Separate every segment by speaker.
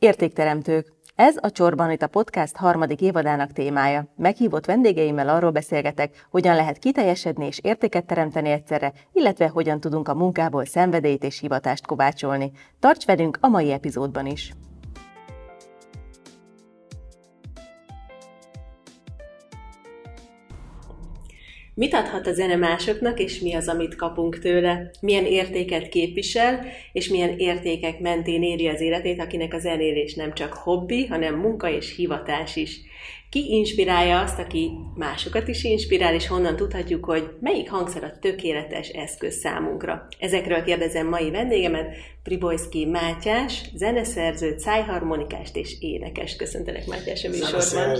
Speaker 1: Értékteremtők. Ez a Csorban itt a podcast harmadik évadának témája. Meghívott vendégeimmel arról beszélgetek, hogyan lehet kiteljesedni és értéket teremteni egyszerre, illetve hogyan tudunk a munkából szenvedélyt és hivatást kovácsolni. Tarts velünk a mai epizódban is! Mit adhat a zene másoknak, és mi az, amit kapunk tőle? Milyen értéket képvisel, és milyen értékek mentén éri az életét, akinek a zenélés nem csak hobbi, hanem munka és hivatás is. Ki inspirálja azt, aki másokat is inspirál, és honnan tudhatjuk, hogy melyik hangszer a tökéletes eszköz számunkra. Ezekről kérdezem mai vendégemet, Pribojszki Mátyás, zeneszerzőt, szájharmonikást és énekes. Köszöntelek Mátyás a műsorban.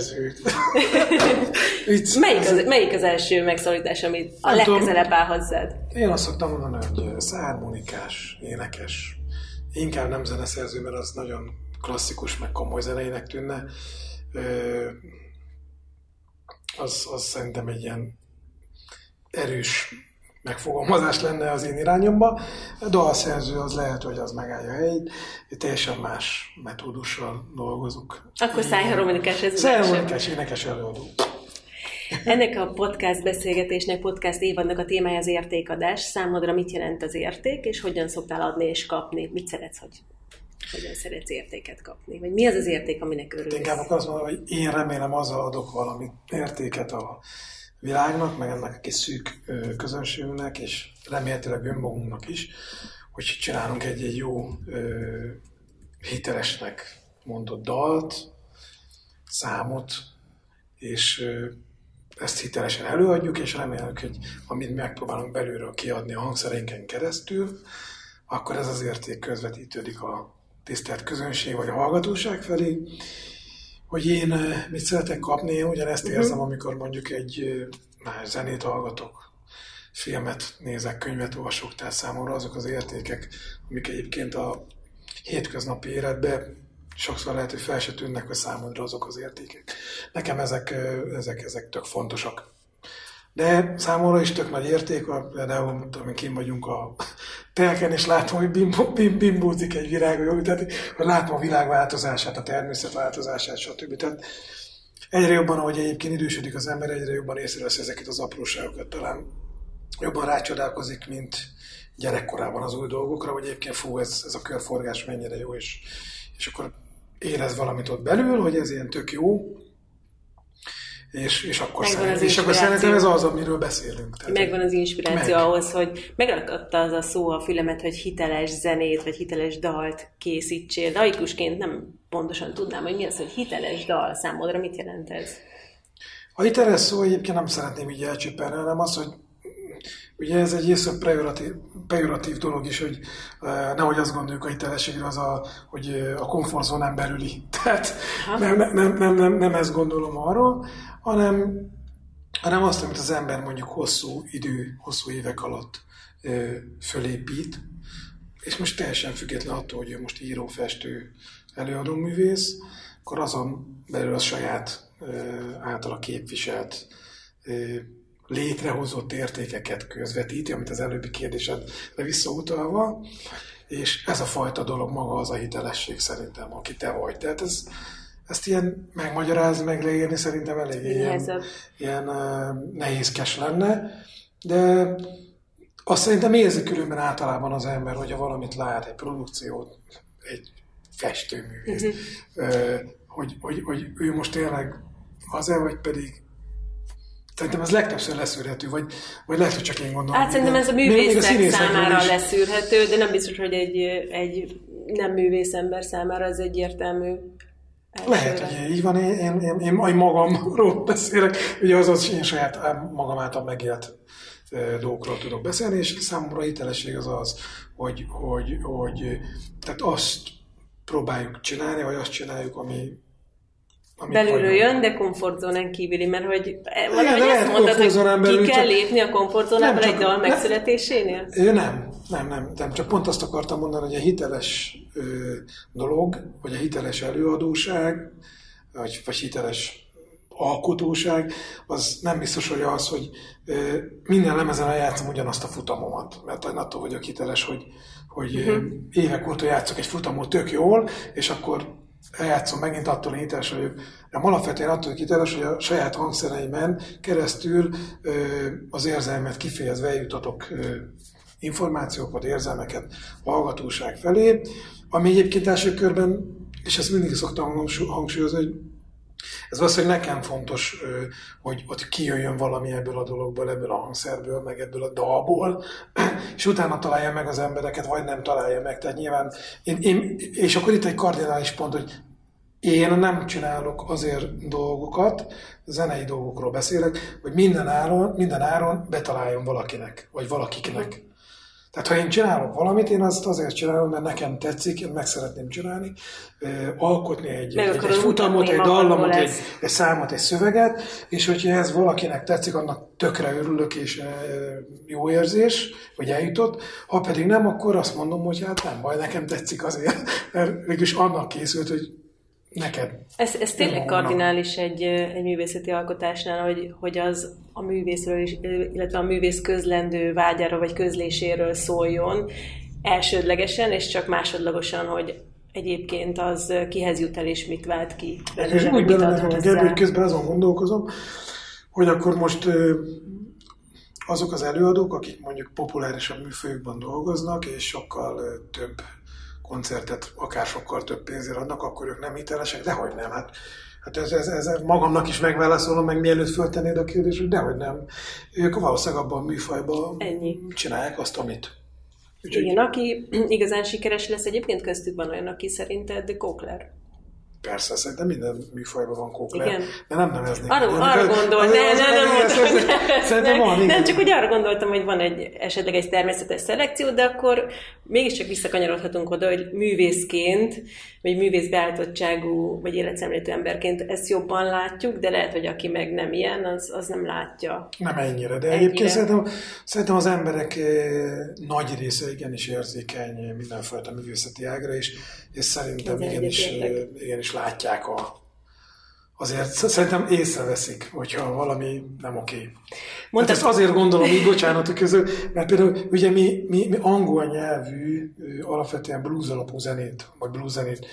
Speaker 1: melyik, az, melyik az első megszólítás, amit a legközelebb áll hozzád?
Speaker 2: Én azt szoktam mondani, hogy szájharmonikás, énekes. Inkább nem zeneszerző, mert az nagyon klasszikus, meg komoly zeneinek tűnne az, az szerintem egy ilyen erős megfogalmazás lenne az én irányomba. A dalszerző az lehet, hogy az megállja a helyét, teljesen más metódussal dolgozunk.
Speaker 1: Akkor szájharmonikás ez
Speaker 2: Szájharmonikás énekes előadó.
Speaker 1: Ennek a podcast beszélgetésnek, podcast évadnak a témája az értékadás. Számodra mit jelent az érték, és hogyan szoktál adni és kapni? Mit szeretsz, hogy hogyan szeretsz értéket kapni? Vagy mi az az érték, aminek örülsz?
Speaker 2: Inkább azt mondom, hogy én remélem azzal adok valami értéket a világnak, meg ennek a kis szűk közönségünknek, és remélhetőleg önmagunknak is, hogy csinálunk egy-egy jó hitelesnek mondott dalt, számot, és ezt hitelesen előadjuk, és reméljük, hogy amit megpróbálunk belülről kiadni a hangszerénken keresztül, akkor ez az érték közvetítődik a tisztelt közönség vagy a hallgatóság felé, hogy én eh, mit szeretek kapni, én ugyanezt uh-huh. érzem, amikor mondjuk egy eh, más zenét hallgatok, filmet nézek, könyvet olvasok, tehát számomra azok az értékek, amik egyébként a hétköznapi életben sokszor lehet, hogy fel se tűnnek, hogy számodra azok az értékek. Nekem ezek, eh, ezek, ezek tök fontosak. De számomra is tök nagy érték, például, amikor kim vagyunk a telken, és látom, hogy bim, bim, bimbózik egy virág, tehát, hogy látom a világ a természet változását, stb. Tehát egyre jobban, ahogy egyébként idősödik az ember, egyre jobban észrevesz ezeket az apróságokat, talán jobban rácsodálkozik, mint gyerekkorában az új dolgokra, hogy egyébként fú, ez, ez a körforgás mennyire jó, és, és akkor érez valamit ott belül, hogy ez ilyen tök jó, és, és akkor, szerint, és akkor szerintem ez az, amiről beszélünk.
Speaker 1: Tehát, megvan az inspiráció meg. ahhoz, hogy megadta az a szó a fülemet, hogy hiteles zenét, vagy hiteles dalt készítsél. Laikusként nem pontosan tudnám, hogy mi az, hogy hiteles dal számodra, mit jelent ez?
Speaker 2: A hiteles szó egyébként nem szeretném így elcsöpelni, hanem az, hogy Ugye ez egy észre pejoratív, pejoratív dolog is, hogy uh, nehogy azt gondoljuk a hitelességre, az a, hogy a komfortzónán belüli. Tehát nem, nem, nem, nem, nem ezt gondolom arról, hanem, hanem azt, amit az ember mondjuk hosszú idő, hosszú évek alatt ö, fölépít, és most teljesen független attól, hogy ő most író, festő, előadó művész, akkor azon belül a saját ö, általa képviselt ö, létrehozott értékeket közvetíti, amit az előbbi kérdésedre visszautalva, és ez a fajta dolog maga az a hitelesség szerintem, aki te vagy. Tehát ez, ezt ilyen megmagyarázni, meg leírni szerintem elég ilyen, ilyen uh, nehézkes lenne, de azt szerintem érzi különben általában az ember, hogyha valamit lát, egy produkciót, egy festőművész, uh-huh. uh, hogy, hogy, hogy ő most tényleg az-e, vagy pedig Szerintem ez legtöbbször leszűrhető, vagy, vagy lehet, hogy csak én gondolom.
Speaker 1: Hát szerintem ez a művészek számára is. leszűrhető, de nem biztos, hogy egy, egy nem művész ember számára ez egyértelmű.
Speaker 2: Lehet, hogy így van, én, én, én, én magamról beszélek, ugye az az én saját magam által megélt dolgokról tudok beszélni, és számomra hitelesség az az, hogy, hogy, hogy tehát azt próbáljuk csinálni, vagy azt csináljuk, ami,
Speaker 1: belülről jön, de komfortzónán kívüli, mert hogy valahogy Igen, azt mondtad, hogy belül, ki kell lépni a komfortzónából egy dal megszületésénél?
Speaker 2: Nem, nem, nem, nem, nem, csak pont azt akartam mondani, hogy a hiteles ö, dolog, vagy a hiteles előadóság, vagy, vagy hiteles alkotóság, az nem biztos, hogy az, hogy ö, minden lemezen eljátszom ugyanazt a futamomat, mert attól vagyok hiteles, hogy, hogy uh-huh. évek óta játszok egy futamot tök jól, és akkor eljátszom, megint attól hiteles vagyok, de alapvetően attól hiteles, hogy a saját hangszereimen keresztül az érzelmet kifejezve eljutatok ö, információkat, érzelmeket a hallgatóság felé, ami egyébként első körben, és ezt mindig szoktam hangsúlyozni, hogy ez valószínűleg nekem fontos, hogy ott kijöjjön valami ebből a dologból, ebből a hangszerből, meg ebből a dalból, és utána találja meg az embereket, vagy nem találja meg. Tehát nyilván, én, én, és akkor itt egy kardinális pont, hogy én nem csinálok azért dolgokat, zenei dolgokról beszélek, hogy minden áron, minden áron betaláljon valakinek, vagy valakiknek. Tehát ha én csinálok valamit, én azt azért csinálom, mert nekem tetszik, én meg szeretném csinálni, alkotni egy, egy, egy futamot, egy dallamot, egy, egy számot, egy szöveget, és hogyha ez valakinek tetszik, annak tökre örülök, és jó érzés, hogy eljutott. Ha pedig nem, akkor azt mondom, hogy hát nem baj, nekem tetszik azért, mert mégis annak készült, hogy neked.
Speaker 1: Ez, ez tényleg kardinális egy, egy művészeti alkotásnál, hogy, hogy az a művészről, is, illetve a művész közlendő vágyára vagy közléséről szóljon elsődlegesen, és csak másodlagosan, hogy egyébként az kihez jut el és mit vált ki.
Speaker 2: És úgy benne, hogy közben azon gondolkozom, hogy akkor most azok az előadók, akik mondjuk populárisabb műfajokban dolgoznak, és sokkal több koncertet akár sokkal több pénzért adnak, akkor ők nem hitelesek, de hogy nem, hát Hát ez, ez, ez magamnak is megválaszolom, meg mielőtt föltennéd a kérdést, hogy dehogy nem. Ők valószínűleg abban a műfajban Ennyi. csinálják azt, amit.
Speaker 1: Úgyhogy... Igen, aki igazán sikeres lesz, egyébként köztük van olyan, aki szerinted Kokler.
Speaker 2: Persze, szerintem minden műfajban van kókler. Igen. De nem neveznék.
Speaker 1: Arra, nem, arra gondol, ne, ne, nem, nem, Szerintem van, Nem, csak úgy arra gondoltam, hogy van egy esetleg egy természetes szelekció, de akkor mégiscsak visszakanyarodhatunk oda, hogy művészként, vagy művész beállítottságú, vagy életszemléletű emberként ezt jobban látjuk, de lehet, hogy aki meg nem ilyen, az, az nem látja.
Speaker 2: Nem ennyire, de ennyire. egyébként szerintem, szerintem az emberek eh, nagy része igenis érzékeny mindenfajta művészeti ágra, és, és szerintem igenis, eh, igenis látják a, azért szerintem észreveszik, hogyha valami nem oké. Mondtad, ezt azért gondolom így, bocsánat közül, mert például ugye mi, mi, mi angol nyelvű, alapvetően blues alapú zenét, vagy blues zenét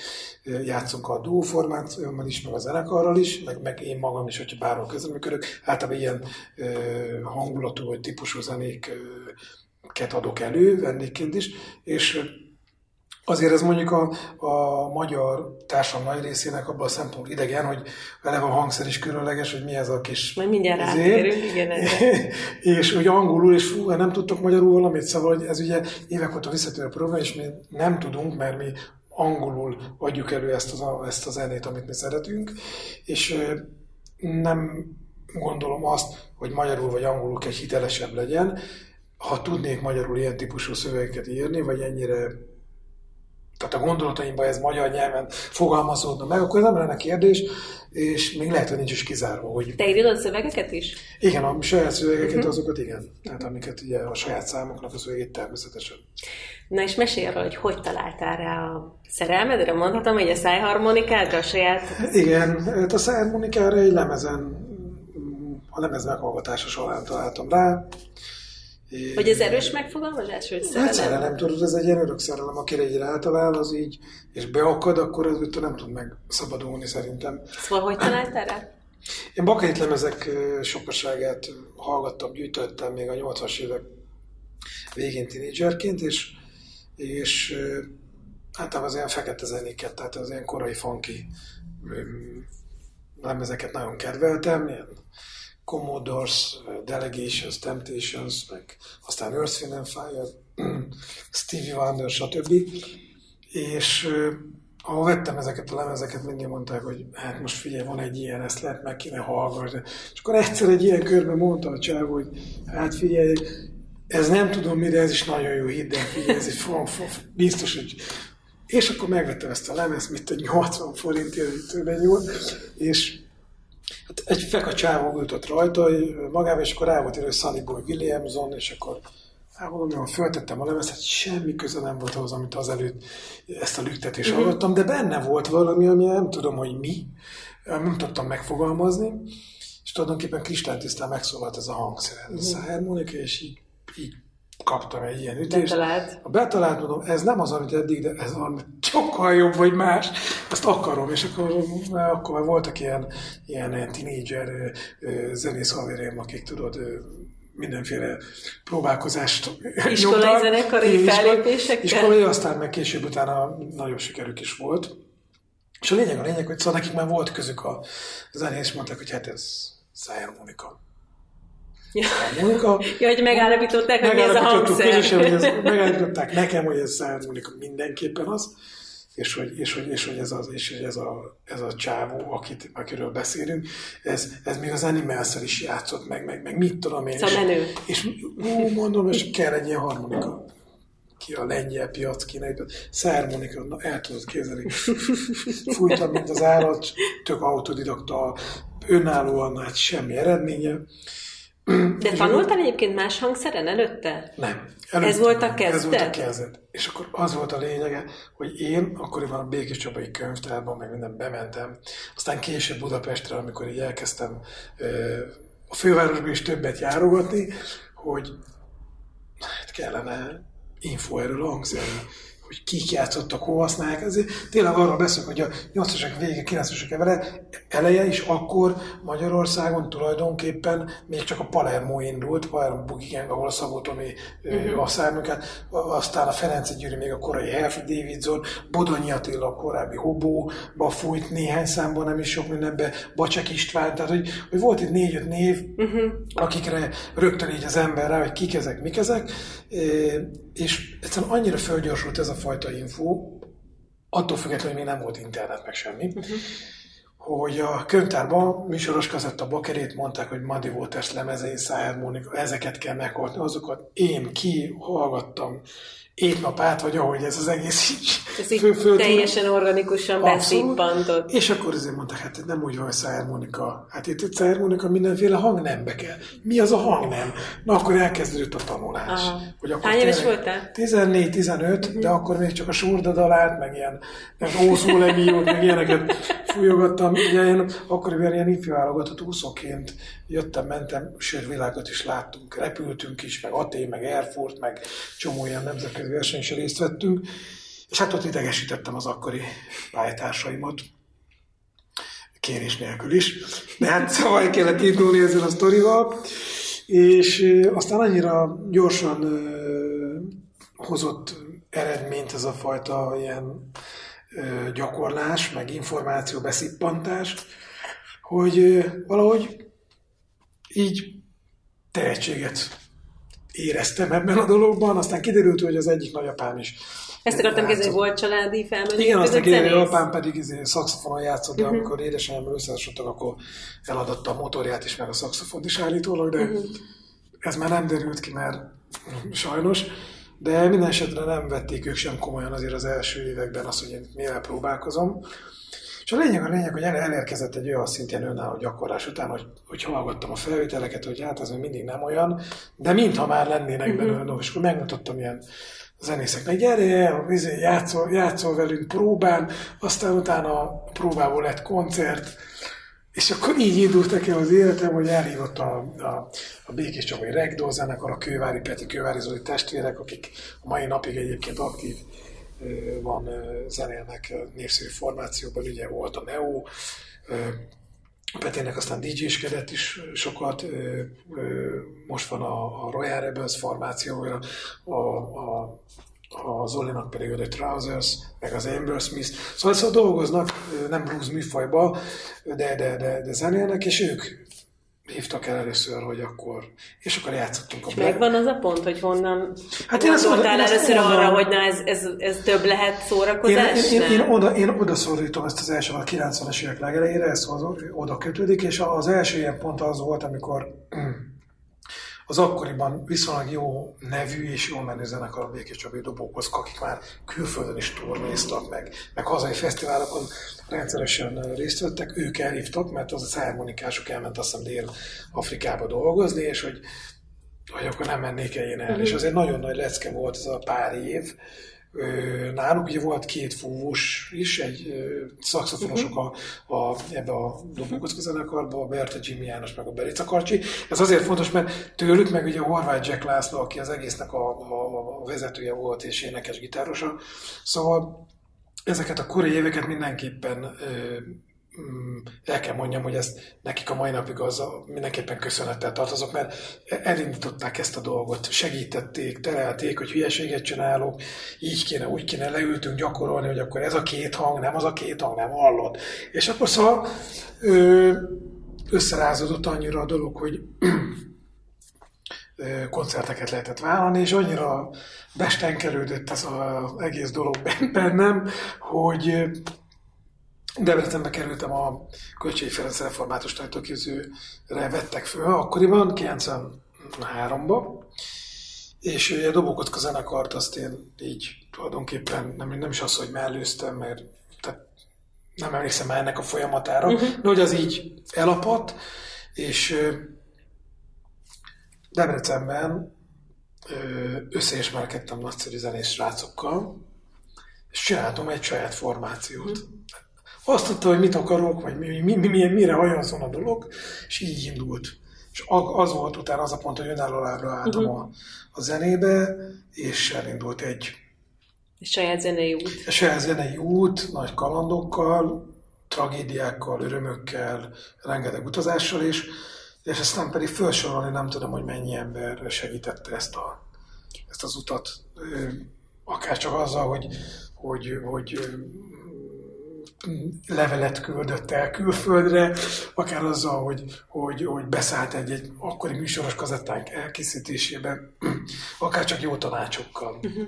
Speaker 2: játszunk a duo formációban is, meg a zenekarral is, meg, meg én magam is, hogyha bárhol közreműködök, általában ilyen hangulatú vagy típusú zenéket adok elő vendégként is, és Azért ez mondjuk a, a magyar társadalom nagy részének abban a szempontból idegen, hogy vele a hangszer is különleges, hogy mi ez a kis...
Speaker 1: Majd mindjárt rátérünk, igen.
Speaker 2: és ugye angolul, és fú, nem tudtok magyarul valamit, szóval hogy ez ugye évek óta visszatérő probléma, és mi nem tudunk, mert mi angolul adjuk elő ezt, az, ezt a zenét, amit mi szeretünk, és nem gondolom azt, hogy magyarul vagy angolul kell hitelesebb legyen. Ha tudnék magyarul ilyen típusú szövegeket írni, vagy ennyire tehát a gondolataimban ez magyar nyelven fogalmazódna meg, akkor ez nem lenne kérdés, és még lehet, hogy nincs is kizárva. Hogy...
Speaker 1: Te írod a szövegeket is?
Speaker 2: Igen, a saját szövegeket, uh-huh. azokat igen. Tehát amiket ugye a saját számoknak a szövegét természetesen.
Speaker 1: Na és mesélj arról, hogy hogy találtál rá a szerelmedre, mondhatom, hogy a szájharmonikádra, a saját...
Speaker 2: Igen, hát a szájharmonikára egy lemezen, a lemez meghallgatása során találtam rá.
Speaker 1: Hogy ez erős megfogalmazás, hogy szerelem? Hát
Speaker 2: szerelem, tudod, ez egy ilyen örök szerelem, akire egy rátalál, az így, és beakad, akkor az nem tud megszabadulni szerintem.
Speaker 1: Szóval hogy találtál rá?
Speaker 2: Én bakait lemezek sokaságát hallgattam, gyűjtöttem még a 80-as évek végén tinédzserként, és, és általában az ilyen fekete zenéket, tehát az ilyen korai funky lemezeket nagyon kedveltem, ilyen Commodores, Delegations, Temptations, meg aztán Earth, Wind and Fire, Stevie Wonder, stb. És ahol vettem ezeket a lemezeket, mindig mondták, hogy hát most figyelj, van egy ilyen, ezt lehet meg kéne hallgatni. És akkor egyszer egy ilyen körben mondta a csáv, hogy hát figyelj, ez nem tudom mire, ez is nagyon jó hidd, de figyelj, ez egy fom, fom, biztos, hogy és akkor megvettem ezt a lemezt, mint egy 80 forintért, több egy jó, és Hát egy feka csávó ült ott rajta magában, és akkor rá volt írva, Sunny Boy Williamson, és akkor hát mondom, föltettem a lemezt, hát semmi köze nem volt ahhoz, amit az előtt ezt a lüktetést uh-huh. hallottam, de benne volt valami, ami nem tudom, hogy mi, nem tudtam megfogalmazni, és tulajdonképpen kristálytisztán megszólalt ez a hangszer, ez uh-huh. a harmonika, és így, így kaptam egy ilyen ütést.
Speaker 1: Betalált.
Speaker 2: A betalált, mondom, ez nem az, amit eddig, de ez valami sokkal jobb, vagy más. Ezt akarom, és akkor, akkor már voltak ilyen, ilyen, ilyen tínédzser zenész haverjaim, akik tudod, mindenféle próbálkozást
Speaker 1: Iskolai zenekari fellépésekkel?
Speaker 2: Iskolai, aztán meg később utána nagyobb sikerük is volt. És a lényeg a lényeg, hogy szóval nekik már volt közük a zenés, és mondták, hogy hát ez Szájár Monika.
Speaker 1: Ja. Monika. ja, hogy megállapították, hogy ez a hangszer.
Speaker 2: Közösen, hogy ez, megállapították nekem, hogy ez Szájár Monika mindenképpen az, és hogy, és hogy, és hogy ez, az, és hogy ez, a, ez a csávó, akit, akiről beszélünk, ez, ez még az animals is játszott meg, meg, meg mit tudom én.
Speaker 1: Szóval menő.
Speaker 2: És, és ú, mondom, és kell egy ilyen harmonika ki a lengyel piac, kínai szármonika, na el tudod képzelni. Fújtam, mint az állat, tök autodidakta, önállóan, hát semmi eredménye.
Speaker 1: De tanultál egyébként más hangszeren előtte?
Speaker 2: Nem.
Speaker 1: Előtte, ez volt a kezdet?
Speaker 2: Ez volt a kezdet. És akkor az volt a lényege, hogy én akkoriban a Békés Csabai könyvtárban, meg minden bementem, aztán később Budapestre, amikor így elkezdtem a fővárosban is többet járogatni, hogy hát kellene info erről a hangszerről hogy kik játszottak, hol használják. Ezért tényleg arról beszélünk, hogy a 80-as vége, 90-as eleje is akkor Magyarországon tulajdonképpen még csak a Palermo indult, Palermo Boogie Gang, ahol a Szabó Tomi uh-huh. a aztán a Ferenci Gyuri még a korai Herf Davidson, Bodonyi Attila a korábbi Hobóba fújt néhány számban, nem is sok mindenbe, Bacsek István, tehát hogy, hogy volt itt négy-öt név, uh-huh. akikre rögtön így az ember rá, hogy kik ezek, mik ezek, és egyszerűen annyira fölgyorsult ez a fajta info, attól függetlenül, hogy még nem volt internet, meg semmi, uh-huh. hogy a könyvtárban műsoros kazetta bakerét mondták, hogy Muddy Waters lemezei, szájharmonika, ezeket kell meghallgatni, azokat én ki hallgattam egy nap át, vagy ahogy ez az egész így
Speaker 1: ez így teljesen organikusan beszippantott.
Speaker 2: És akkor azért mondták, hát nem úgy van, hogy szájharmonika. Hát itt egy szájharmonika mindenféle hangnembe kell. Mi az a hangnem? Na akkor elkezdődött a tanulás.
Speaker 1: Hogy akkor Hány éves voltál?
Speaker 2: 14-15, uh-huh. de akkor még csak a surdadalát, meg ilyen meg ószó lemiót, meg ilyeneket fújogattam. Ugye én akkoriban ilyen ifjúválogatott úszóként jöttem, mentem, sőt világot is láttunk, repültünk is, meg Até, meg Erfurt, meg csomó ilyen nemzetközi versenyen részt vettünk, és hát ott idegesítettem az akkori pályatársaimat, kérés nélkül is, de hát szóval kellett indulni ezzel a sztorival, és aztán annyira gyorsan hozott eredményt ez a fajta ilyen gyakorlás, meg információ beszippantás, hogy valahogy így tehetséget éreztem ebben a dologban, aztán kiderült, hogy az egyik nagyapám is
Speaker 1: ezt akartam kezdeni, hogy volt családi felmenő.
Speaker 2: Igen, azt hogy apám pedig izé, szakszofonon játszott, de uh-huh. amikor édesanyám összehasonlottak, akkor eladatta a motorját is, meg a szakszofont is állítólag, de uh-huh. ez már nem derült ki, mert sajnos. De minden esetre nem vették ők sem komolyan azért az első években azt, hogy én mivel próbálkozom. És a lényeg a lényeg, hogy elérkezett egy olyan szintén önálló gyakorlás után, hogy, hogy hallgattam a felvételeket, hogy hát ez még mindig nem olyan, de mintha már lennének uh-huh. belőle, és akkor megmutattam ilyen zenészeknek, gyere, izé, játszol, játszol velünk próbán, aztán utána a próbából lett koncert, és akkor így indult nekem az életem, hogy elhívott a, a, a Békés Csabai Regdol zenekar, a Kővári Peti, Kővári Zoli testvérek, akik a mai napig egyébként aktív van, zenélnek népszerű formációban, ugye volt a Neo, Petének aztán DJ-skedett is sokat, most van a, a Royal Rebels formációja, a, a, a Zolinak pedig a The Trousers, meg az Amber Smith. Szóval, szóval dolgoznak, nem blues műfajba, de, de, de, de zenélnek, és ők hívtak el először, hogy akkor, és akkor játszottunk a És
Speaker 1: megvan az a pont, hogy honnan hát én gondoltál ezt, először oda, arra, hogy na ez, ez, ez több lehet szórakozás?
Speaker 2: Én, én, én, oda, én oda szorítom ezt az első, a 90-es évek legelejére, ez oda kötődik, és az első ilyen pont az volt, amikor az akkoriban viszonylag jó nevű és jó menő zenekar a Békés Csabai Dobókhoz, akik már külföldön is turnéztak, meg, meg hazai fesztiválokon rendszeresen részt vettek, ők elhívtak, mert az a szármonikások elment azt hiszem Dél-Afrikába dolgozni, és hogy, hogy akkor nem mennék el én el. Mm-hmm. És azért nagyon nagy lecke volt ez a pár év, náluk ugye volt két fúvós is, egy szakszofonosok uh-huh. a, a, ebbe a dobókocka zenekarba, a Berta Jimmy János meg a Berica Karcsi. Ez azért fontos, mert tőlük meg ugye a Horváth Jack László, aki az egésznek a, a, a vezetője volt és énekes gitárosa. Szóval ezeket a korai éveket mindenképpen el kell mondjam, hogy ezt nekik a mai napig az a, mindenképpen köszönettel tartozok, mert elindították ezt a dolgot, segítették, terelték, hogy hülyeséget csinálok, így kéne, úgy kéne, leültünk gyakorolni, hogy akkor ez a két hang, nem az a két hang, nem hallod. És akkor szóval összerázódott annyira a dolog, hogy koncerteket lehetett vállalni, és annyira bestenkerődött ez az egész dolog bennem, hogy Debrecenbe kerültem a Kölcsei Ferenc Református Tajtóképzőre vettek föl, akkoriban, 93-ban, és a Dobókotka zenekart azt én így tulajdonképpen nem, nem is az, hogy mellőztem, mert tehát nem emlékszem már ennek a folyamatára, uh-huh. de hogy az így elapadt, és Debrecenben összeismerkedtem nagyszerű zenész srácokkal, és csináltam egy saját formációt. Uh-huh azt tudta, hogy mit akarok, vagy mi, mi, mi, mi, mire hajazon a dolog, és így indult. És az volt utána az a pont, hogy önálló lábra álltam uh-huh. a, a zenébe, és elindult egy...
Speaker 1: Egy saját zenei út.
Speaker 2: Egy saját zenei út, nagy kalandokkal, tragédiákkal, örömökkel, rengeteg utazással is, és aztán pedig felsorolni nem tudom, hogy mennyi ember segítette ezt, a, ezt az utat, akár csak azzal, hogy, hogy, hogy levelet küldött el külföldre, akár azzal, hogy, hogy, hogy beszállt egy, egy akkori műsoros kazettánk elkészítésében, akár csak jó tanácsokkal. Uh-huh.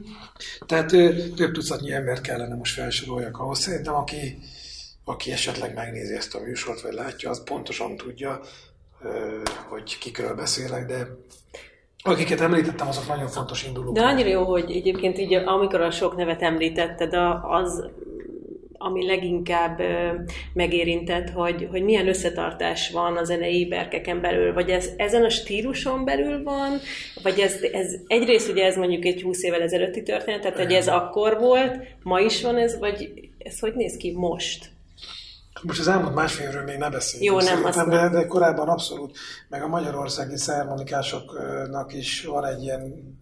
Speaker 2: Tehát több tucatnyi ember kellene most felsoroljak ahhoz. Szerintem, aki, aki esetleg megnézi ezt a műsort, vagy látja, az pontosan tudja, hogy kikről beszélek, de Akiket említettem, azok nagyon fontos indulók.
Speaker 1: De annyira jó, hogy egyébként így, amikor a sok nevet említetted, az ami leginkább megérintett, hogy, hogy milyen összetartás van a zenei berkeken belül, vagy ez ezen a stíluson belül van, vagy ez, ez egyrészt ugye ez mondjuk egy 20 évvel ezelőtti történet, tehát hogy ez akkor volt, ma is van ez, vagy ez hogy néz ki most?
Speaker 2: Most az elmúlt másfél évről még ne beszéljünk.
Speaker 1: Jó, nem, azt
Speaker 2: de, de korábban abszolút, meg a magyarországi szermonikásoknak is van egy ilyen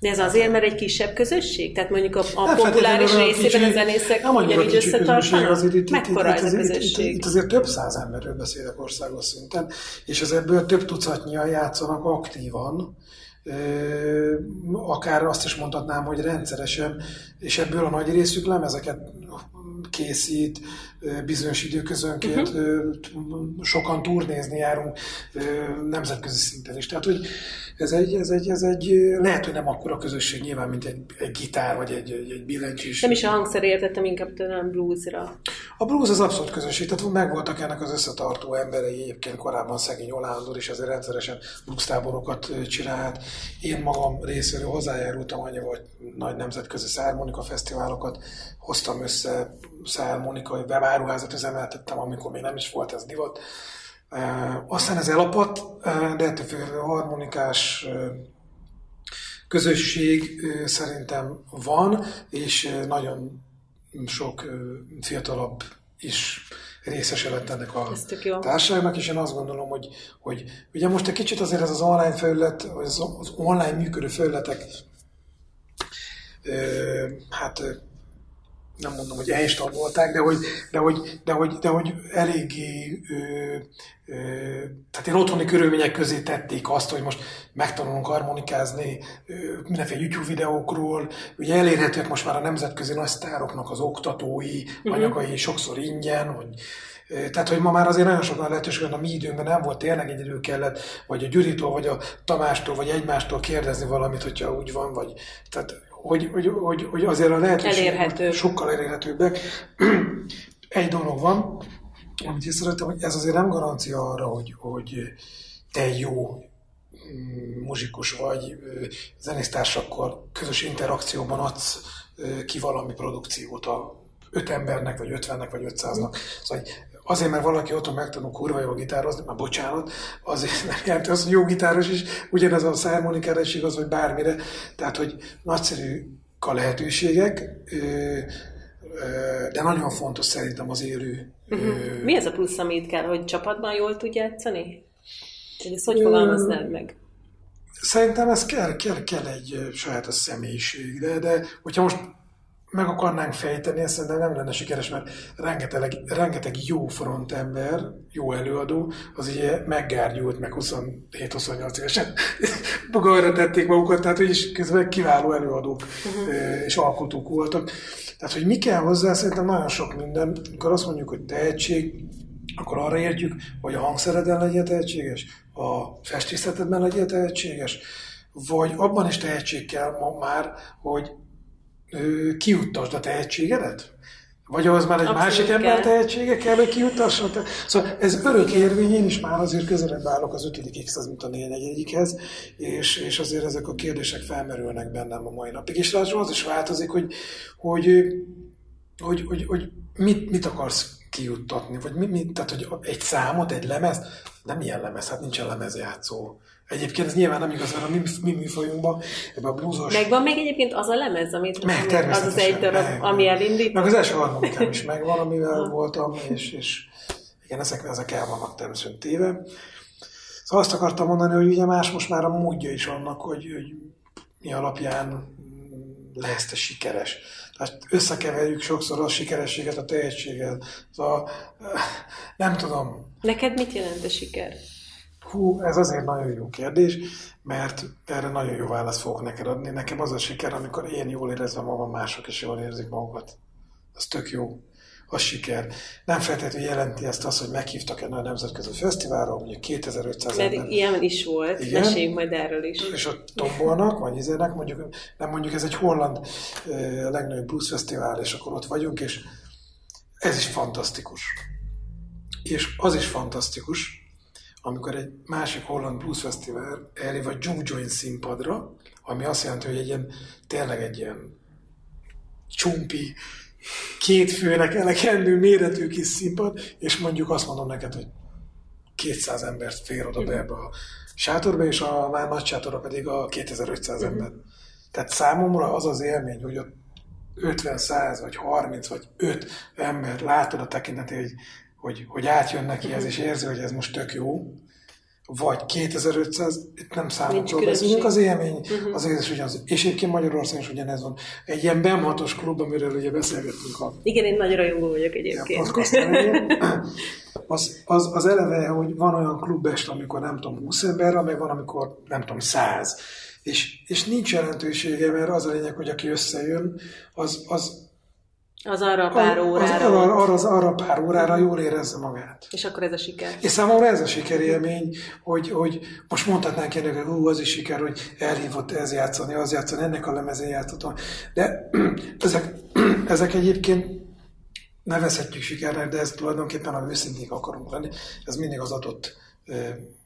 Speaker 1: de ez azért, mert egy kisebb közösség? Tehát mondjuk a, a populáris részében a zenészek ugyanígy összetartanak? Mekkora ez a közösség?
Speaker 2: Itt, itt, azért több száz emberről beszélek országos szinten, és az ebből több tucatnyian játszanak aktívan, akár azt is mondhatnám, hogy rendszeresen, és ebből a nagy részük lemezeket készít, bizonyos időközönként uh-huh. sokan turnézni járunk nemzetközi szinten is. Tehát, hogy ez egy, ez egy, ez egy lehet, hogy nem akkora közösség nyilván, mint egy, egy gitár, vagy egy, egy, egy billentyűs.
Speaker 1: Nem is a hangszer értettem, inkább talán bluesra.
Speaker 2: A blues az abszolút közösség, tehát megvoltak ennek az összetartó emberei, egyébként korábban szegény Olándor is azért rendszeresen blues táborokat csinált. Én magam részéről hozzájárultam annyi, hogy nagy nemzetközi szármonika fesztiválokat hoztam össze, szármonikai beváruházat üzemeltettem, amikor még nem is volt ez divat. Aztán ez elapadt, de ettől a harmonikás közösség szerintem van, és nagyon sok fiatalabb is részese lett ennek a társaságnak, és én azt gondolom, hogy, hogy ugye most egy kicsit azért ez az online felület, az, az online működő felületek hát nem mondom, hogy elstagolták, de hogy, de hogy, de hogy, de hogy eléggé, ö, ö, tehát én otthoni körülmények közé tették azt, hogy most megtanulunk harmonikázni ö, mindenféle YouTube videókról, ugye elérhetőek most már a nemzetközi nagy sztároknak az oktatói, uh-huh. anyagai sokszor ingyen, hogy tehát, hogy ma már azért nagyon sokan lehetőség van, a mi időnkben nem volt tényleg egy idő kellett, vagy a Gyuritól, vagy a Tamástól, vagy egymástól kérdezni valamit, hogyha úgy van, vagy tehát hogy, hogy, hogy, hogy azért a lehetőség Elérhető. sokkal elérhetőbbek. Egy dolog van, amit észrevettem, hogy ez azért nem garancia arra, hogy, hogy te jó mm, muzsikus vagy, zenésztársakkal közös interakcióban adsz ki valami produkciót a öt embernek, vagy ötvennek, vagy ötszáznak. Szóval azért, mert valaki otthon megtanul kurva jól gitározni, már bocsánat, azért nem jelenti az, hogy jó gitáros is, ugyanez a szármonikára is igaz, vagy bármire. Tehát, hogy nagyszerű a lehetőségek, de nagyon fontos szerintem az élő.
Speaker 1: Uh-huh. Mi ez a plusz, amit kell, hogy csapatban jól tud játszani? Ezt hogy fogalmaznád meg?
Speaker 2: Szerintem ez kell, kell, kell egy sajátos személyiség, de, de hogyha most meg akarnánk fejteni, ezt szerintem nem lenne sikeres, mert rengeteg, rengeteg jó frontember, jó előadó, az ugye meggárgyult, meg 27-28 évesen magára tették magukat, tehát hogy is közben kiváló előadók uh-huh. és alkotók voltak. Tehát, hogy mi kell hozzá, szerintem nagyon sok minden. Amikor azt mondjuk, hogy tehetség, akkor arra értjük, hogy a hangszereden legyél tehetséges, a festészetedben legyél tehetséges, vagy abban is tehetség kell ma már, hogy kiuttasd a tehetségedet? Vagy az már egy Abszolút másik kell. ember tehetsége kell, hogy kiutasson? Szóval ez örök érvény, én is már azért közelebb állok az ötödik x mint a négyegyikhez, és, és azért ezek a kérdések felmerülnek bennem a mai napig. És ráadásul az is változik, hogy, hogy, hogy, hogy, hogy mit, mit akarsz kijuttatni, vagy mi, mi, tehát, hogy egy számot, egy lemez, nem ilyen lemez, hát nincsen lemezjátszó. Egyébként ez nyilván nem igaz, mert a mi, mi műfajunkban, ebben a bluesos...
Speaker 1: Megvan még egyébként az a lemez, amit
Speaker 2: meg,
Speaker 1: az az egy darab, meg, ami elindít?
Speaker 2: Meg az első harmadikám is megvan, amivel voltam, és, és igen, ezek, ezek el vannak természetesen téve. Szóval azt akartam mondani, hogy ugye más most már a módja is annak, hogy, hogy mi alapján lesz te sikeres. Tehát összekeverjük sokszor a sikerességet a tehetséggel. Szóval nem tudom.
Speaker 1: Neked mit jelent a siker?
Speaker 2: Hú, ez azért nagyon jó kérdés, mert erre nagyon jó választ fogok neked adni. Nekem az a siker, amikor én jól érezem magam, mások is jól érzik magukat. Az tök jó. Az siker. Nem feltétlenül jelenti ezt azt, hogy meghívtak egy nagy nemzetközi fesztiválra, mondjuk 2500
Speaker 1: Mert ember. ilyen is volt, Igen? meséljünk majd erről is.
Speaker 2: És ott tombolnak, vagy izének, mondjuk, nem mondjuk ez egy holland a legnagyobb blues fesztivál, és akkor ott vagyunk, és ez is fantasztikus. És az is fantasztikus, amikor egy másik holland blues fesztivál elé vagy juke joint színpadra, ami azt jelenti, hogy egy ilyen, tényleg egy ilyen csumpi, két főnek elekendő méretű kis színpad, és mondjuk azt mondom neked, hogy 200 embert fér oda be ebbe a sátorba, és a már nagy sátorra pedig a 2500 uh-huh. ember. Tehát számomra az az élmény, hogy ott 50, 100, vagy 30, vagy 5 ember látod a tekintetét, hogy hogy, hogy átjön neki ez, és érzi, hogy ez most tök jó, vagy 2500, itt nem számokról beszélünk, az élmény uh-huh. az egész ugyanaz. És egyébként Magyarországon is ugyanez van. Egy ilyen bemhatos klub, amiről ugye beszélgettünk a...
Speaker 1: Igen, én nagy rajongó vagyok egyébként.
Speaker 2: az, az, az eleve, hogy van olyan klubest, amikor nem tudom 20 ember, meg van, amikor nem tudom 100. És, és nincs jelentősége, mert az a lényeg, hogy aki összejön, az, az
Speaker 1: az arra a pár órára.
Speaker 2: Az, arra, arra, az arra pár órára jól érezze magát.
Speaker 1: És akkor ez a siker.
Speaker 2: És számomra ez a sikerélmény, hogy, hogy most mondhatnánk hogy hú, az is siker, hogy elhívott ez játszani, az játszani, ennek a lemezén játszottam. De ezek, ezek egyébként nevezhetjük sikernek, de ez tulajdonképpen, ha őszinték akarunk lenni, ez mindig az adott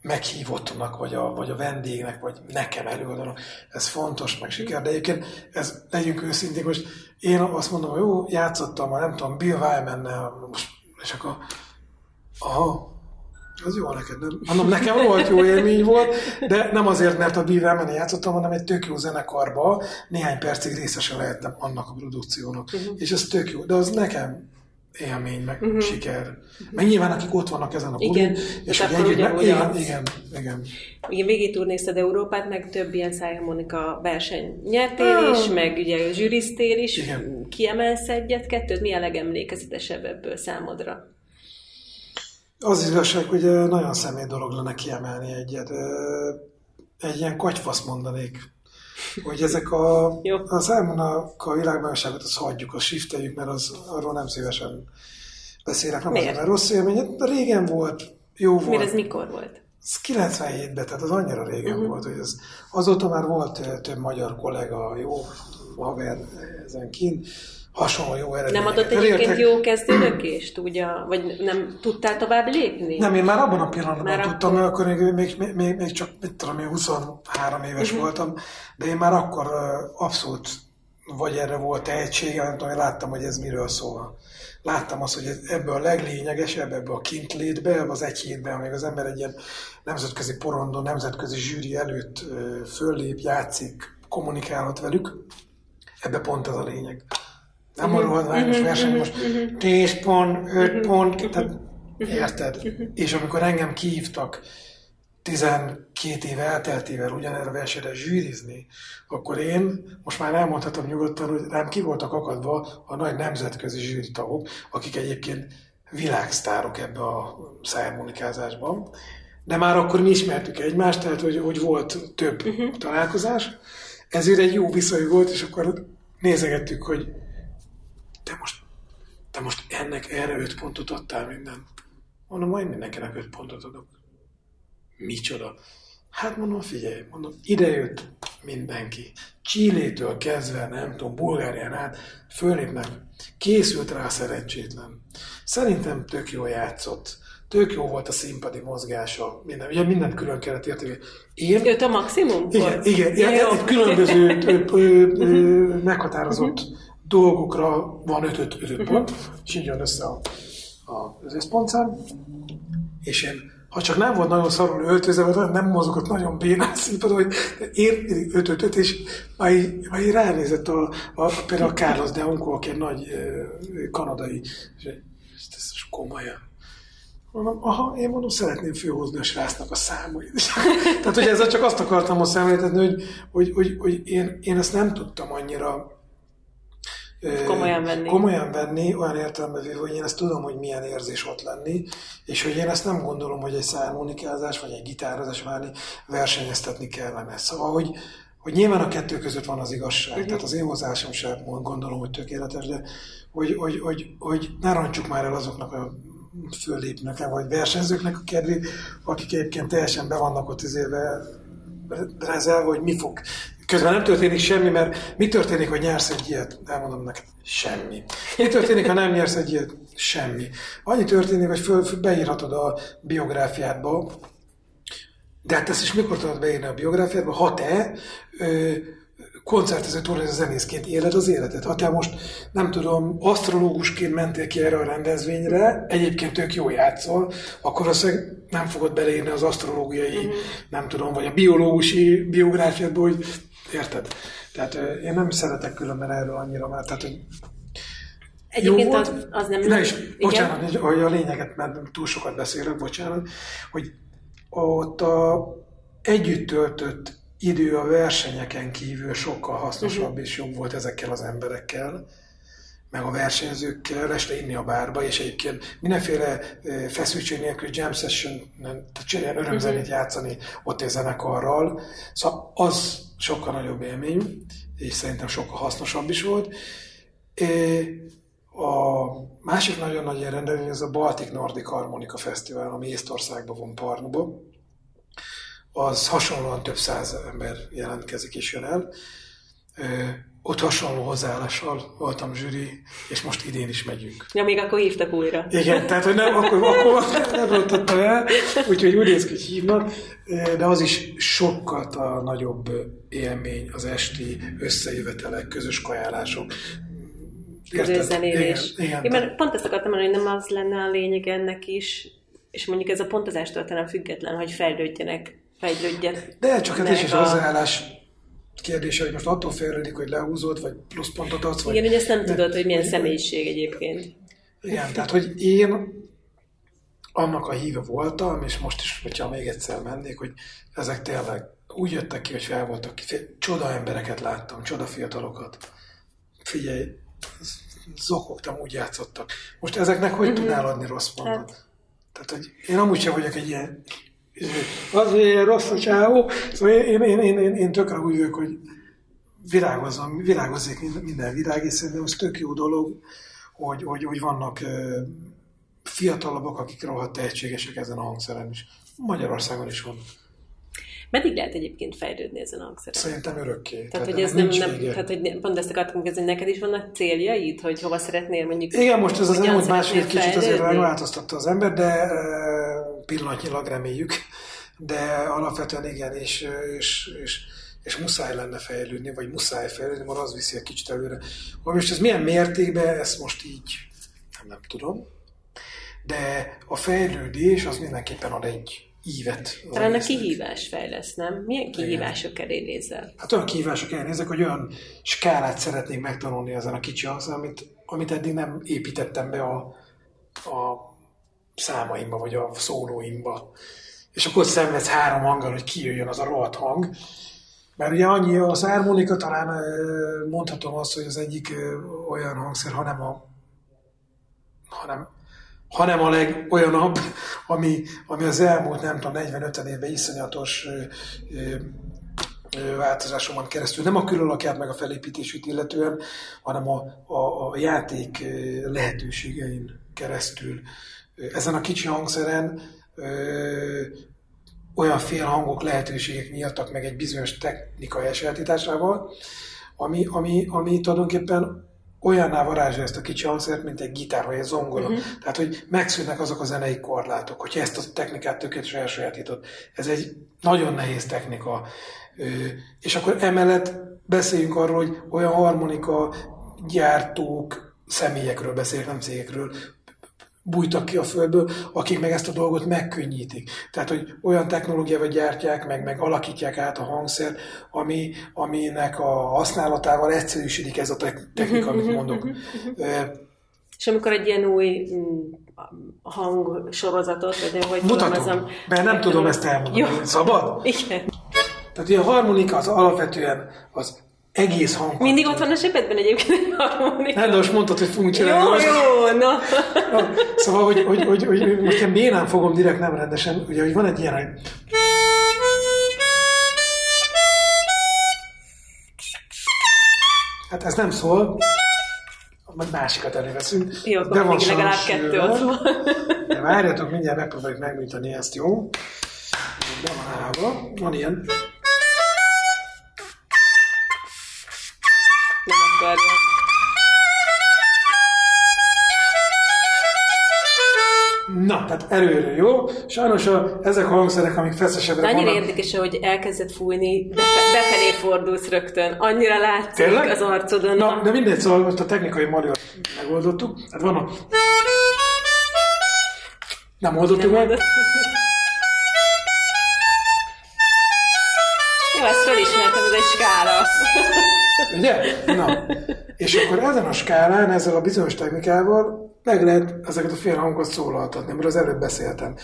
Speaker 2: meghívottnak, vagy a, vagy a vendégnek, vagy nekem előadónak. Ez fontos, meg siker, de egyébként ez, legyünk őszinték, most én azt mondom, hogy jó, játszottam, a, nem tudom, Bill Wyman-nel, és akkor aha, az jó neked, nem? Mondom, nekem rohadt jó élmény volt, de nem azért, mert a Wyman játszottam, hanem egy tök jó zenekarba néhány percig részesen lehettem annak a produkciónak. Uh-huh. És ez tök jó, de az nekem élmény, meg uh-huh. siker. Meg nyilván, akik ott vannak ezen a bulin, és hogy együtt, igen, igen, igen, igen.
Speaker 1: Igen, végig turnézted Európát, meg több ilyen szájharmonika verseny nyertél is, meg ugye zsűriztél is. Igen. Kiemelsz egyet, kettőt, mi a legemlékezetesebb ebből számodra?
Speaker 2: Az igazság, hogy nagyon személy dolog lenne kiemelni egyet. Egy ilyen katyfasz mondanék hogy ezek a, a számonak a világbajnokságot azt hagyjuk, azt shifteljük, mert az, arról nem szívesen beszélek, nem Miért? azért, mert rossz élmény. Régen volt, jó volt.
Speaker 1: Miért ez mikor volt?
Speaker 2: Ez 97-ben, tehát az annyira régen uh-huh. volt, hogy ez, azóta már volt több magyar kollega, jó haver ezen kint, hasonló jó eredményeket.
Speaker 1: Nem adott egyébként Elértek... jó kezdőlökést, ugye? Vagy nem tudtál tovább lépni?
Speaker 2: Nem, én már abban a pillanatban már tudtam, akkor... akkor még, még, még, még, csak, mit tudom, én 23 éves uh-huh. voltam, de én már akkor abszolút vagy erre volt tehetsége, nem tudom, én láttam, hogy ez miről szól. Láttam azt, hogy ebből a leglényegesebb, ebből a kintlétbe, az egy hétben, amíg az ember egy ilyen nemzetközi porondon, nemzetközi zsűri előtt föllép, játszik, kommunikálhat velük, Ebbe pont az a lényeg. Nem arról van most verseny, most 10 pont, 5 pont, tehát érted? És amikor engem kihívtak 12 éve elteltével ugyanerre a versenyre zsűrizni, akkor én most már elmondhatom nyugodtan, hogy rám ki voltak akadva a nagy nemzetközi zsűritagok, akik egyébként világsztárok ebbe a szájharmonikázásban. De már akkor mi ismertük egymást, tehát hogy, hogy volt több uh-huh. találkozás. Ezért egy jó viszony volt, és akkor nézegettük, hogy te most, te most ennek erre öt pontot adtál minden. Mondom, majd mindenkinek öt pontot adok. Micsoda? Hát mondom, figyelj, mondom, ide jött mindenki. Csillétől kezdve, nem tudom, Bulgárián át, fölépnek. Készült rá szerencsétlen. Szerintem tök jól játszott. Tök jó volt a színpadi mozgása. Minden, ugye mindent külön kellett érteni.
Speaker 1: Én... Jött a maximum?
Speaker 2: Igen, volt? igen. Ja, igen egy különböző ö, ö, ö, meghatározott uh-huh. Dolgokra van 5 5 pont, és így jön össze a, a, az összpontszám. És én ha csak nem volt nagyon szarul öltözve, vagy nem mozogott nagyon bénán színpadon, hogy én 5 5 és már így, már így ránézett a, a, például a Carlos de Onco, aki egy nagy kanadai, és ez komolyan. Mondom, aha, én mondom, szeretném főhozni a srácnak a számait. Tehát, hogy ezzel csak azt akartam a szemléltetni, hogy, hogy, hogy, hogy én, én ezt nem tudtam annyira
Speaker 1: komolyan venni.
Speaker 2: komolyan venni, olyan értelemben véve, hogy én ezt tudom, hogy milyen érzés ott lenni, és hogy én ezt nem gondolom, hogy egy szármonikázás, vagy egy gitározás várni, versenyeztetni kellene. Szóval, hogy, hogy nyilván a kettő között van az igazság, uh-huh. tehát az én hozzásom sem gondolom, hogy tökéletes, de hogy, hogy, hogy, hogy ne roncsuk már el azoknak a föllépnek, vagy versenyzőknek a kedvét, akik egyébként teljesen be vannak ott izéve rezelve, hogy mi fog Közben nem történik semmi, mert mi történik, hogy nyersz egy ilyet? Elmondom neked, semmi. Mi történik, ha nem nyersz egy ilyet? Semmi. Annyi történik, hogy föl, föl beírhatod a biográfiádba, de hát ezt is mikor tudod beírni a biográfiádba, ha te ö, koncertező tornázó zenészként éled az életet. Ha te most, nem tudom, asztrológusként mentél ki erre a rendezvényre, egyébként tök jó játszol, akkor azt nem fogod beleírni az asztrológiai, uh-huh. nem tudom, vagy a biológusi biográfiádba, hogy Érted? Tehát én nem szeretek különben erről annyira, mert tehát, hogy
Speaker 1: Egyébként volt, az, az nem...
Speaker 2: Ne is, bocsánat, igen? hogy a lényeget, mert túl sokat beszélek, bocsánat, hogy ott a együtt töltött idő a versenyeken kívül sokkal hasznosabb uh-huh. és jobb volt ezekkel az emberekkel, meg a versenyzőkkel este inni a bárba, és egyébként mindenféle feszültség nélkül jam session, tehát ilyen örömzenét uh-huh. játszani ott egy zenekarral. Szóval az sokkal nagyobb élmény, és szerintem sokkal hasznosabb is volt. A másik nagyon nagy ilyen rendezvény az a Baltic Nordic Harmonika Fesztivál, ami Észtországban van Parnuba. Az hasonlóan több száz ember jelentkezik és jön el ott hasonló hozzáállással voltam zsűri, és most idén is megyünk.
Speaker 1: Ja, még akkor hívtak újra.
Speaker 2: Igen, tehát hogy nem, akkor, akkor nem rontottam el, úgyhogy úgy néz ki, hogy hívnak, de az is sokkal a nagyobb élmény, az esti összejövetelek, közös kajálások,
Speaker 1: közös zenélés. Igen, igen, Én mert pont ezt akartam mondani, hogy nem az lenne a lényeg ennek is, és mondjuk ez a pontozástól talán független, hogy fejlődjenek, fejlődjen.
Speaker 2: De csak hát ez is az hozzáállás kérdése, hogy most attól fejlődik, hogy lehúzod, vagy pluszpontot adsz.
Speaker 1: Vagy, Igen, hogy ezt nem tudod, hogy milyen személyiség egyébként.
Speaker 2: Igen, tehát hogy én annak a híve voltam, és most is, hogyha még egyszer mennék, hogy ezek tényleg úgy jöttek ki, hogy fel voltak ki. Csoda embereket láttam, csoda fiatalokat. Figyelj, zokogtam, úgy játszottak. Most ezeknek hogy mm-hmm. tudnál adni rossz pontot? Hát. Tehát, hogy én amúgy sem vagyok egy ilyen az ilyen rossz a csávó. Szóval én, én, én, én, én tökre úgy vagyok, hogy virágozzam, virágozzék minden virág, és szerintem ez tök jó dolog, hogy, hogy, hogy vannak fiatalabbak, akik rohadt tehetségesek ezen a hangszeren is. Magyarországon is van.
Speaker 1: Meddig lehet egyébként fejlődni ezen a hangszeren?
Speaker 2: Szerintem örökké. Tehát,
Speaker 1: tehát hogy ez nem, nem tehát, hogy pont ezt akartam kérdezni, neked is vannak céljaid, hogy hova szeretnél mondjuk...
Speaker 2: Igen, most ez az elmúlt másfél kicsit azért megváltoztatta az ember, de pillanatnyilag reméljük, de alapvetően igen, és, és, és, és muszáj lenne fejlődni, vagy muszáj fejlődni, mert az viszi egy kicsit előre. Most ez milyen mértékben, ezt most így nem, nem tudom, de a fejlődés az mindenképpen ad egy ívet. az
Speaker 1: Talán a kihívás fejlesz, nem? Milyen kihívások elé nézel?
Speaker 2: Hát olyan kihívások elnézek, hogy olyan skálát szeretnék megtanulni ezen a kicsi hangszeren, amit, amit eddig nem építettem be a, a számaimba, vagy a szólóimba. És akkor szenvedsz három hanggal, hogy kijöjjön az a rohadt hang. Mert ugye annyi az harmonika, talán mondhatom azt, hogy az egyik olyan hangszer, hanem a hanem, hanem a legolyanabb, ami, ami az elmúlt, nem tudom, 40-50 évben iszonyatos változásomon keresztül, nem a különlakját meg a felépítését illetően, hanem a, a, a játék lehetőségein keresztül. Ezen a kicsi hangszeren ö, olyan félhangok lehetőségek nyíltak meg egy bizonyos technikai elsajátításával, ami, ami, ami tulajdonképpen olyanná varázsa ezt a kicsi hangszert, mint egy gitár vagy egy zongora. Uh-huh. Tehát, hogy megszűnnek azok a zenei korlátok, hogyha ezt a technikát tökéletesen elsajátított. Ez egy nagyon nehéz technika. Ö, És akkor emellett beszéljünk arról, hogy olyan harmonika gyártók, személyekről beszélek, nem cégekről, bújtak ki a földből, akik meg ezt a dolgot megkönnyítik. Tehát, hogy olyan technológiával gyártják, meg, meg alakítják át a hangszer, ami, aminek a használatával egyszerűsödik ez a te- technika, amit mondok. Ö,
Speaker 1: És amikor egy ilyen új mm, hangsorozatot, vagy hogy
Speaker 2: Mutatom,
Speaker 1: fogalmazom,
Speaker 2: mert nem tudom ezt
Speaker 1: Jó.
Speaker 2: elmondani. Szabad?
Speaker 1: Igen.
Speaker 2: Tehát a harmonika az alapvetően az egész hang.
Speaker 1: Mindig ott van a zsebedben egyébként egy harmonika.
Speaker 2: Nem, de most mondtad, hogy fogunk
Speaker 1: Jó,
Speaker 2: csinálni. most.
Speaker 1: jó, na.
Speaker 2: Na, Szóval, hogy, hogy, hogy, hogy most én bénán fogom direkt nem rendesen, ugye, hogy van egy ilyen, hogy Hát ez nem szól, majd másikat előveszünk.
Speaker 1: Jó,
Speaker 2: De van
Speaker 1: legalább kettő ott van.
Speaker 2: De várjatok, mindjárt megpróbáljuk megműteni ezt, jó? Be van állva. Van ilyen.
Speaker 1: Akarja.
Speaker 2: Na, tehát előre, jó? Sajnos a, ezek a hangszerek, amik feszesebbre
Speaker 1: annyira
Speaker 2: vannak.
Speaker 1: érdekes, hogy elkezdett fújni, befe- befelé fordulsz rögtön. Annyira látszik
Speaker 2: Tényleg?
Speaker 1: az arcodon.
Speaker 2: Na, de mindegy, szóval most a technikai mariat megoldottuk. Hát van a... Nem oldottuk
Speaker 1: Nem
Speaker 2: meg.
Speaker 1: mondod.
Speaker 2: Ugye? Na. És akkor ezen a skálán, ezzel a bizonyos technikával meg lehet ezeket a félhangokat szólaltatni, mert az előbb beszéltem.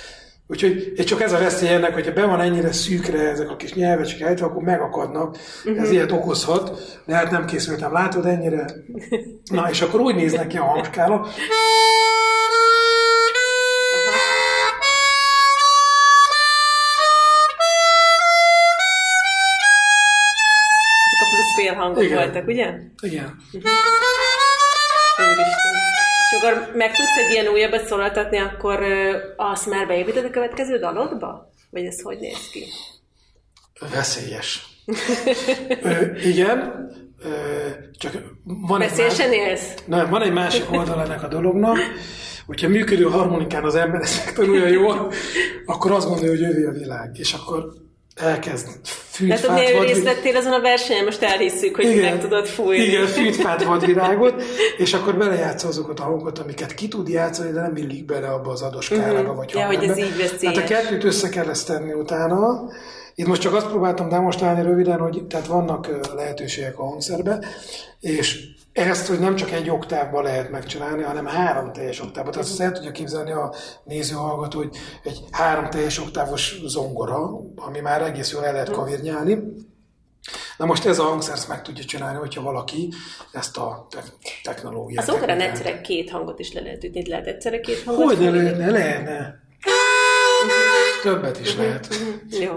Speaker 2: Úgyhogy és csak ez a veszély ennek, hogyha be van ennyire szűkre ezek a kis nyelvecske ejtve, akkor megakadnak. Uh-huh. Ez ilyet okozhat, de hát nem készültem. Látod ennyire? Na, és akkor úgy néznek ki a hangskála,
Speaker 1: Félhangok
Speaker 2: Igen.
Speaker 1: voltak, ugye?
Speaker 2: igen,
Speaker 1: Úristen. És akkor meg tudsz egy ilyen újabbat szólaltatni, akkor azt már beépíted a következő dalodba? Vagy ez hogy néz ki?
Speaker 2: veszélyes. Ö, igen, ö, csak van egy
Speaker 1: Beszélsen
Speaker 2: más-
Speaker 1: élsz?
Speaker 2: Nem, van egy másik oldal ennek a dolognak, hogyha működő harmonikán az ember ezt megtanulja jól, akkor azt gondolja, hogy jövő a világ, és akkor elkezd
Speaker 1: Tehát hogy
Speaker 2: fűtfát
Speaker 1: miért részt vettél azon a versenyen, most elhisszük, hogy meg tudod fújni.
Speaker 2: Igen, fűtfát vadvirágot, és akkor belejátsz azokat a hangokat, amiket ki tud játszani, de nem illik bele abba az adós skálába, vagy
Speaker 1: Mhm. Ja, hogy ez így veszélyes.
Speaker 2: Tehát a kettőt össze kell ezt tenni utána. Itt most csak azt próbáltam demonstrálni röviden, hogy tehát vannak lehetőségek a hangszerbe, és ezt, hogy nem csak egy oktávban lehet megcsinálni, hanem három teljes oktávban. Tehát azt el tudja képzelni a néző hallgató, hogy egy három teljes oktávos zongora, ami már egész jól el lehet kavirnyálni. Na most ez a hangszer ezt meg tudja csinálni, hogyha valaki ezt a te- technológiát.
Speaker 1: Az
Speaker 2: technikát-
Speaker 1: egyszerre két hangot is le lehet ütni. Lehet egyszerre két hangot
Speaker 2: Hogy ne
Speaker 1: fújni?
Speaker 2: lehetne, lehetne. Többet is lehet.
Speaker 1: Jó.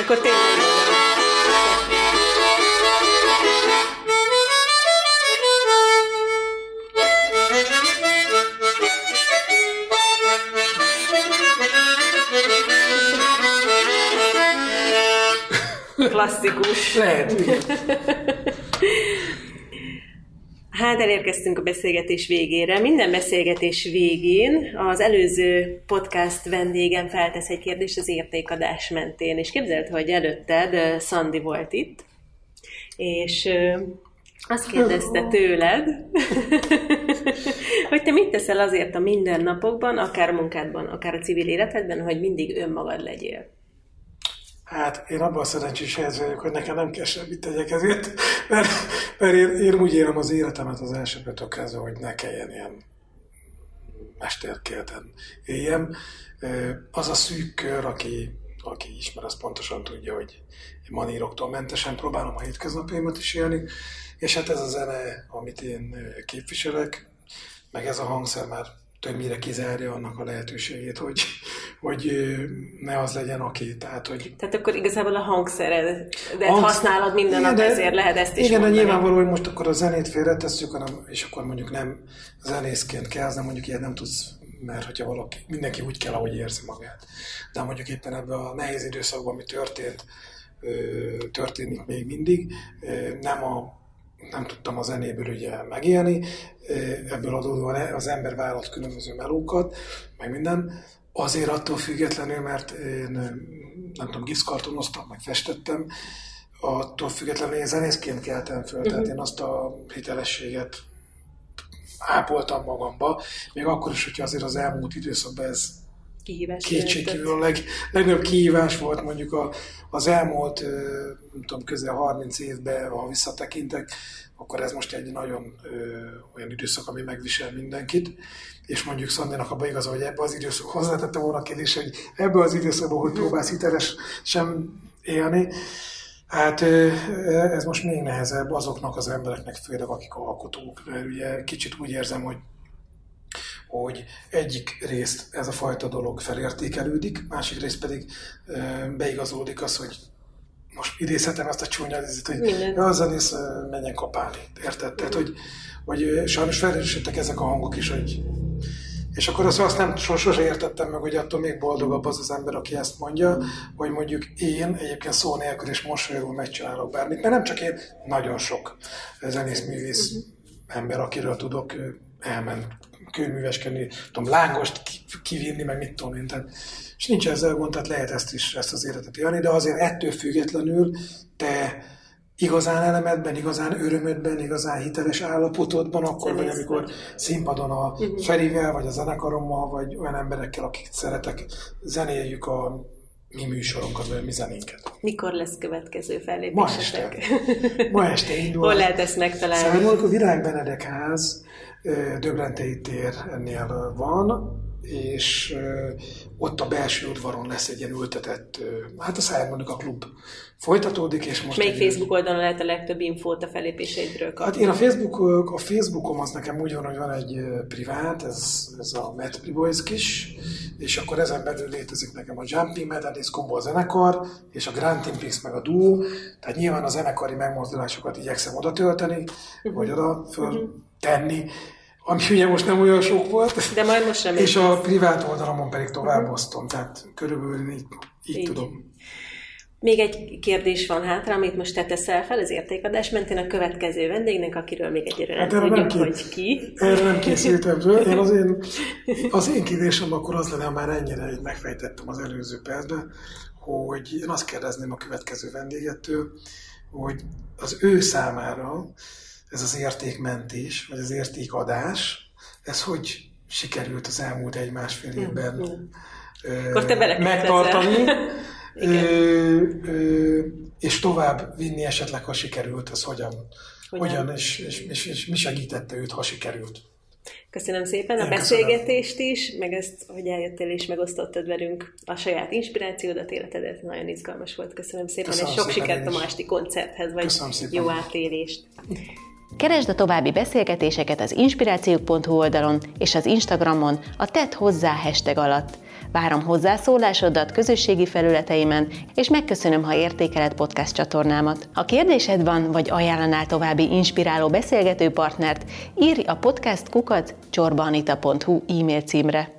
Speaker 1: Akkor tényleg klasszikus.
Speaker 2: Lehet.
Speaker 1: Hát elérkeztünk a beszélgetés végére. Minden beszélgetés végén az előző podcast vendégem feltesz egy kérdést az értékadás mentén, és képzeld, hogy előtted Szandi volt itt, és azt kérdezte tőled, hogy te mit teszel azért a mindennapokban, akár munkádban, akár a civil életedben, hogy mindig önmagad legyél?
Speaker 2: Hát én abban a szerencsés helyzet vagyok, hogy nekem nem kell semmit tegyek ezért, mert, mert én, én úgy élem az életemet az elsőbből kezdve, hogy ne kelljen ilyen mesterkélten éljem. Az a szűk kör, aki, aki ismer, az pontosan tudja, hogy maníroktól mentesen próbálom a hétköznapjaimat is élni, és hát ez a zene, amit én képviselek, meg ez a hangszer már többnyire kizárja annak a lehetőségét, hogy, hogy ne az legyen, aki. Tehát, hogy...
Speaker 1: Tehát akkor igazából a hangszered, de hangsz... használod minden nap, ezért lehet ezt is
Speaker 2: Igen,
Speaker 1: mondani.
Speaker 2: de nyilvánvaló, hogy most akkor a zenét félretesszük, hanem, és akkor mondjuk nem zenészként kell, nem mondjuk ilyet nem tudsz, mert hogyha valaki, mindenki úgy kell, ahogy érzi magát. De mondjuk éppen ebben a nehéz időszakban, ami történt, történik még mindig, nem a nem tudtam a zenéből ugye megélni, ebből adódóan az ember vállalt különböző melókat, meg minden, azért attól függetlenül, mert én nem tudom, giszkartonoztam, meg festettem, attól függetlenül én zenészként keltem föl, uh-huh. tehát én azt a hitelességet ápoltam magamba, még akkor is, hogyha azért az elmúlt időszakban ez kétségkívül a leg, legnagyobb kihívás volt mondjuk a, az elmúlt, nem tudom, közel 30 évben, ha visszatekintek, akkor ez most egy nagyon ö, olyan időszak, ami megvisel mindenkit, és mondjuk Szandinak abban igaz, hogy ebbe az időszak hozzátette volna a kérdés, hogy ebbe az időszakban, hogy próbálsz hiteles sem élni, Hát ez most még nehezebb azoknak az embereknek, főleg akik alkotók, mert ugye kicsit úgy érzem, hogy hogy egyik részt ez a fajta dolog felértékelődik, másik részt pedig beigazódik az, hogy most idézhetem azt a csúnya hogy ja, a zenész menjen kapálni. Érted? Tehát, hogy, hogy sajnos felerősödtek ezek a hangok is, hogy és akkor azt, azt nem sose értettem meg, hogy attól még boldogabb az az ember, aki ezt mondja, hogy mondjuk én egyébként szó nélkül és mosolyogva megcsinálok bármit, mert nem csak én, nagyon sok zenész, művész ember, akiről tudok, elment kőműveskedni, tudom, lángost kivinni, meg mit tudom én. Tehát, és nincs ezzel gond, tehát lehet ezt is, ezt az életet élni, de azért ettől függetlenül te igazán elemedben, igazán örömödben, igazán hiteles állapotodban, akkor vagy amikor színpadon a uh-huh. Ferivel, vagy a zenekarommal, vagy olyan emberekkel, akik szeretek, zenéljük a mi műsorunkat, vagy a mi zenénket.
Speaker 1: Mikor lesz következő fellépésetek?
Speaker 2: Ma este. Ma este indul.
Speaker 1: Hol lehet ezt megtalálni?
Speaker 2: Szóval a Virág Benedek ház Döbrentei térnél van, és ott a belső udvaron lesz egy ilyen ültetett, hát a Szájmondik a klub folytatódik, és most...
Speaker 1: Melyik Facebook oldalon lehet a legtöbb infót a felépéseidről kapni?
Speaker 2: Hát én a, Facebook, a Facebookom az nekem úgy van, hogy van egy privát, ez, ez a Matt Priboyskis, és akkor ezen belül létezik nekem a Jumping Methodist Combo a zenekar, és a Grand Impix meg a Duo, tehát nyilván a zenekari megmozdulásokat igyekszem oda tölteni, uh-huh. vagy oda föl uh-huh. Tenni, ami ugye most nem olyan sok volt.
Speaker 1: De majd most sem.
Speaker 2: És a privát oldalamon pedig tovább uh-huh. osztom, tehát körülbelül így, így, így. tudom.
Speaker 1: Még egy kérdés van hátra, amit most te teszel fel az értékadás mentén a következő vendégnek, akiről még egyre hát nem tudjuk, nem hogy ki.
Speaker 2: Erre nem készültem. Én az én, az én kérdésem akkor az lenne, ha már ennyire így megfejtettem az előző percben, hogy én azt kérdezném a következő vendégettől, hogy az ő számára ez az értékmentés, vagy az értékadás, ez hogy sikerült az elmúlt egy-másfél hm, évben
Speaker 1: mm, Ö,
Speaker 2: megtartani, ö, ö, és tovább vinni esetleg, ha sikerült, az hogyan, hogyan, hogyan és, és, és, és mi segítette őt, ha sikerült.
Speaker 1: Köszönöm szépen Én a beszélgetést köszönöm. is, meg ezt, hogy eljöttél és megosztottad velünk a saját inspirációdat, életedet. Nagyon izgalmas volt. Köszönöm szépen, köszönöm és sok szépen sikert a másti koncerthez, vagy jó átélést. Keresd a további beszélgetéseket az inspirációk.hu oldalon és az Instagramon a Tett hozzá hashtag alatt. Várom hozzászólásodat közösségi felületeimen, és megköszönöm, ha értékeled podcast csatornámat. Ha kérdésed van, vagy ajánlanál további inspiráló beszélgető partnert, írj a podcast kukat csorbanita.hu e-mail címre.